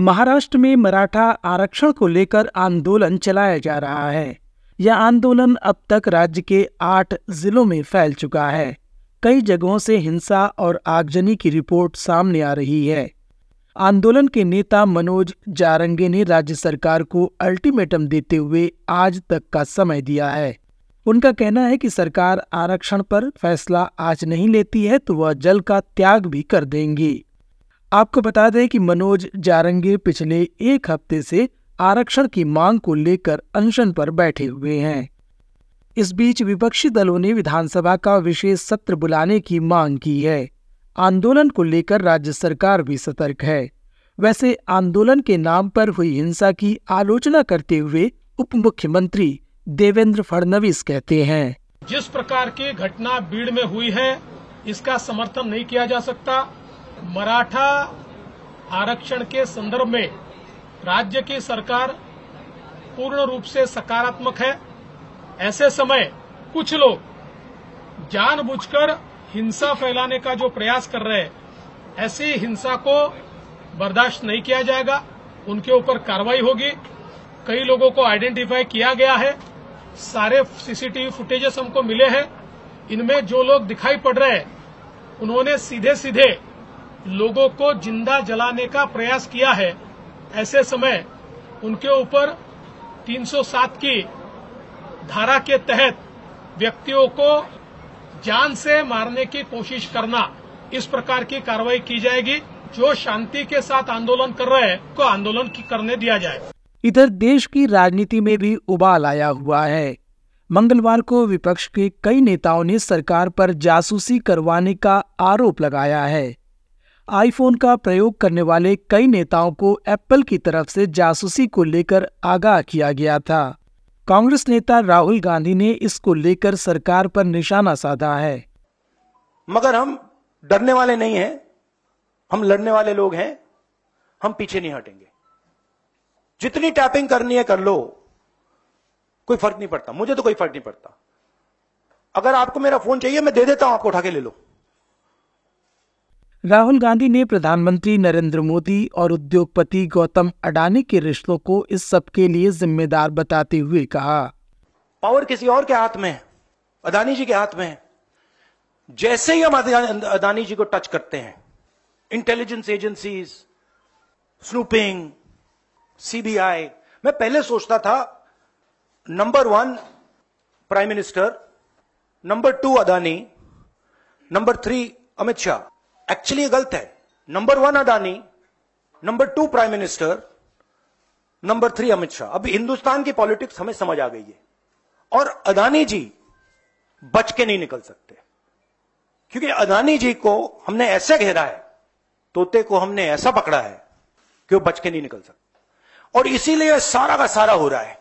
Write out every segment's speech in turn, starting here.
महाराष्ट्र में मराठा आरक्षण को लेकर आंदोलन चलाया जा रहा है। यह आंदोलन अब तक राज्य के आठ जिलों में फैल चुका है। कई जगहों से हिंसा और आगजनी की रिपोर्ट सामने आ रही है। आंदोलन के नेता मनोज जारंगे ने राज्य सरकार को अल्टीमेटम देते हुए आज तक का समय दिया है। उनका कहना है कि सरकार आरक्षण पर फैसला आज नहीं लेती है तो वह जल का त्याग भी कर देंगी। आपको बता दें कि मनोज जारंगे पिछले एक हफ़्ते से आरक्षण की मांग को लेकर अनशन पर बैठे हुए हैं। इस बीच विपक्षी दलों ने विधानसभा का विशेष सत्र बुलाने की मांग की है। आंदोलन को लेकर राज्य सरकार भी सतर्क है। वैसे आंदोलन के नाम पर हुई हिंसा की आलोचना करते हुए उप मुख्यमंत्री देवेंद्र फडणवीस कहते हैं। जिस प्रकार की घटना भीड़ में हुई है, इसका समर्थन नहीं किया जा सकता। मराठा आरक्षण के संदर्भ में राज्य की सरकार पूर्ण रूप से सकारात्मक है। ऐसे समय कुछ लोग जानबूझकर हिंसा फैलाने का जो प्रयास कर रहे हैं, ऐसी हिंसा को बर्दाश्त नहीं किया जाएगा। उनके ऊपर कार्रवाई होगी। कई लोगों को आइडेंटिफाई किया गया है। सारे सीसीटीवी फुटेजेस हमको मिले हैं। इनमें जो लोग दिखाई पड़ रहे हैं, उन्होंने सीधे सीधे लोगों को ज़िंदा जलाने का प्रयास किया है। ऐसे समय उनके ऊपर 307 की धारा के तहत व्यक्तियों को जान से मारने की कोशिश करना इस प्रकार की कार्रवाई की जाएगी। जो शांति के साथ आंदोलन कर रहे हैं को आंदोलन की करने दिया जाए। इधर देश की राजनीति में भी उबाल आया हुआ है। मंगलवार को विपक्ष के कई नेताओं ने सरकार पर जासूसी करवाने का आरोप लगाया है। आईफोन का प्रयोग करने वाले कई नेताओं को एप्पल की तरफ़ से जासूसी को लेकर आगाह किया गया था। कांग्रेस नेता राहुल गांधी ने इसको लेकर सरकार पर निशाना साधा है। मगर हम डरने वाले नहीं हैं। हम लड़ने वाले लोग हैं। हम पीछे नहीं हटेंगे। जितनी टैपिंग करनी है कर लो। कोई फ़र्क नहीं पड़ता। मुझे तो कोई फ़र्क नहीं पड़ता। अगर आपको मेरा फ़ोन चाहिए, मैं दे देता हूँ, आपको उठा के ले लो। राहुल गांधी ने प्रधानमंत्री नरेंद्र मोदी और उद्योगपति गौतम अडानी के रिश्तों को इस सब के लिए जिम्मेदार बताते हुए कहा। पावर किसी और के हाथ में है अदानी जी के हाथ में है। जैसे ही हम अदानी जी को टच करते हैं इंटेलिजेंस एजेंसीज स्नूपिंग सीबीआई मैं पहले सोचता था number one prime minister number two Adani number three Amit Shah. Actually गलत है. Number one Adani number two prime minister number three Amit Shah अभी हिंदुस्तान की पॉलिटिक्स हमें समझ आ गई है. और अदानी जी बच के नहीं निकल सकते. क्योंकि अदानी जी को हमने ऐसे घेरा है, तोते को हमने ऐसा पकड़ा है कि वो बच के नहीं निकल सकते. और इसीलिए सारा का सारा हो रहा है.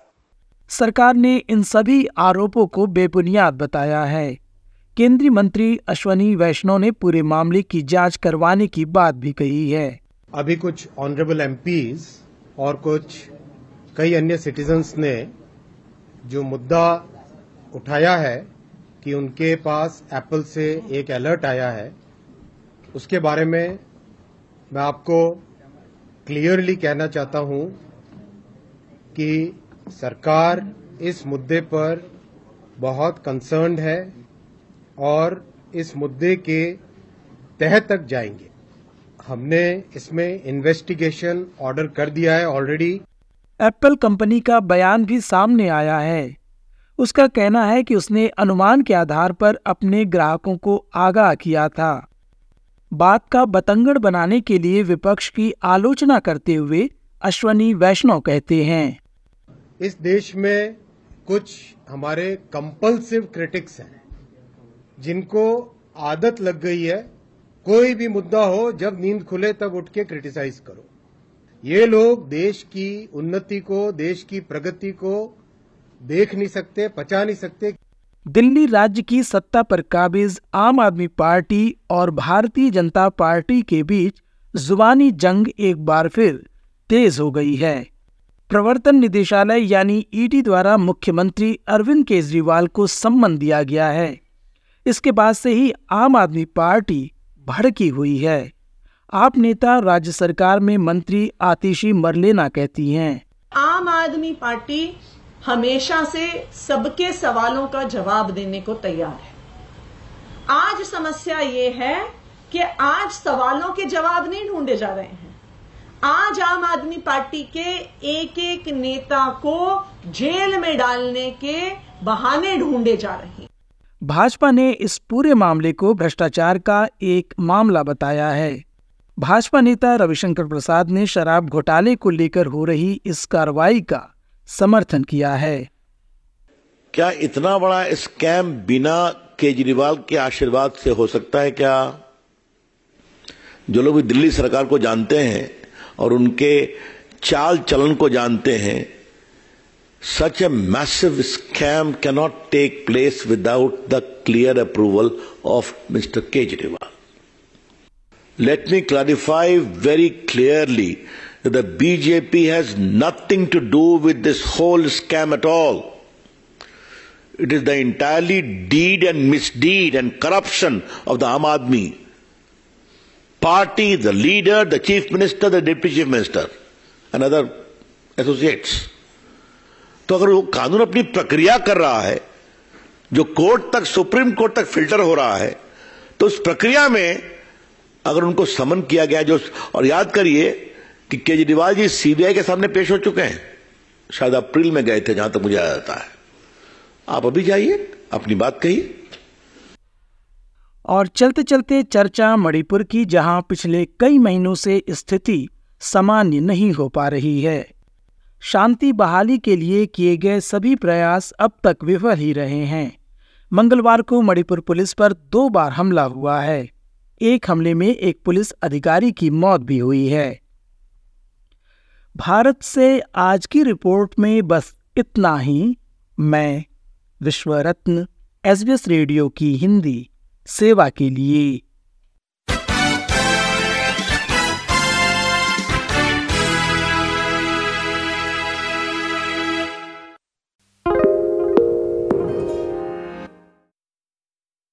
सरकार ने इन सभी आरोपों को बेबुनियाद बताया है। केंद्रीय मंत्री अश्वनी वैष्णव ने पूरे मामले की जाँच करवाने की बात भी कही है। अभी कुछ ऑनरेबल एमपीज और कुछ कई अन्य सिटीजन्स ने जो मुद्दा उठाया है कि उनके पास एप्पल से एक अलर्ट आया है, उसके बारे में मैं आपको क्लियरली कहना चाहता हूँ कि सरकार इस मुद्दे पर बहुत कंसर्न्ड है। और इस मुद्दे के तह तक जाएँगे। हमने इसमें इन्वेस्टिगेशन ऑर्डर कर दिया है ऑलरेडी एप्पल कंपनी का बयान भी सामने आया है। उसका कहना है कि उसने अनुमान के आधार पर अपने ग्राहकों को आगाह किया था। बात का बतंगड़ बनाने के लिए विपक्ष की आलोचना करते हुए अश्वनी वैष्णव कहते हैं। इस देश में कुछ हमारे कंपल्सिव क्रिटिक्स हैं। जिनको आदत लग गई है, कोई भी मुद्दा हो, जब नींद खुले तब उठ के क्रिटिसाइज करो। ये लोग देश की उन्नति को, देश की प्रगति को देख नहीं सकते, पचा नहीं सकते। दिल्ली राज्य की सत्ता पर काबिज आम आदमी पार्टी और भारतीय जनता पार्टी के बीच जुबानी जंग एक बार फिर तेज हो गई है। प्रवर्तन निदेशालय यानी ईडी द्वारा मुख्यमंत्री अरविंद केजरीवाल को सम्मन दिया गया है। इसके बाद से ही आम आदमी पार्टी भड़की हुई है। आप नेता राज्य सरकार में मंत्री आतिशी मरलेना कहती हैं। आम आदमी पार्टी हमेशा से सबके सवालों का जवाब देने को तैयार है। आज समस्या ये है कि आज सवालों के जवाब नहीं ढूंढे जा रहे हैं। आज आम आदमी पार्टी के एक एक नेता को जेल में डालने के बहाने ढूंढे जा रहे हैं। भाजपा ने इस पूरे मामले को भ्रष्टाचार का एक मामला बताया है। भाजपा नेता रविशंकर प्रसाद ने शराब घोटाले को लेकर हो रही इस कार्रवाई का समर्थन किया है। क्या इतना बड़ा स्कैम बिना केजरीवाल के आशीर्वाद से हो सकता है क्या? जो लोग दिल्ली सरकार को जानते हैं और उनके चाल चलन को जानते हैं Such a massive scam cannot take place without the clear approval of Mr. Kejriwal. Let me clarify very clearly that the BJP has nothing to do with this whole scam at all. It is the entirely deed and misdeed and corruption of the Ahmadmi party, the leader, the chief minister, the deputy chief minister, and other associates. तो अगर वो कानून अपनी प्रक्रिया कर रहा है, जो कोर्ट तक, सुप्रीम कोर्ट तक फ़िल्टर हो रहा है तो उस प्रक्रिया में अगर उनको समन किया गया, जो और याद करिए कि केजरीवाल जी सीबीआई के सामने पेश हो चुके हैं। शायद अप्रैल में गए थे, जहाँ तक तो मुझे याद आता है। आप अभी जाइए, अपनी बात कहिए। और चलते चलते चर्चा मणिपुर की, जहाँ पिछले कई महीनों से स्थिति सामान्य नहीं हो पा रही है। शांति बहाली के लिए किए गए सभी प्रयास अब तक विफल ही रहे हैं। मंगलवार को मणिपुर पुलिस पर दो बार हमला हुआ है। एक हमले में एक पुलिस अधिकारी की मौत भी हुई है। भारत से आज की रिपोर्ट में बस इतना ही। मैं विश्व रत्न एसबीएस रेडियो की हिंदी, सेवा के लिए।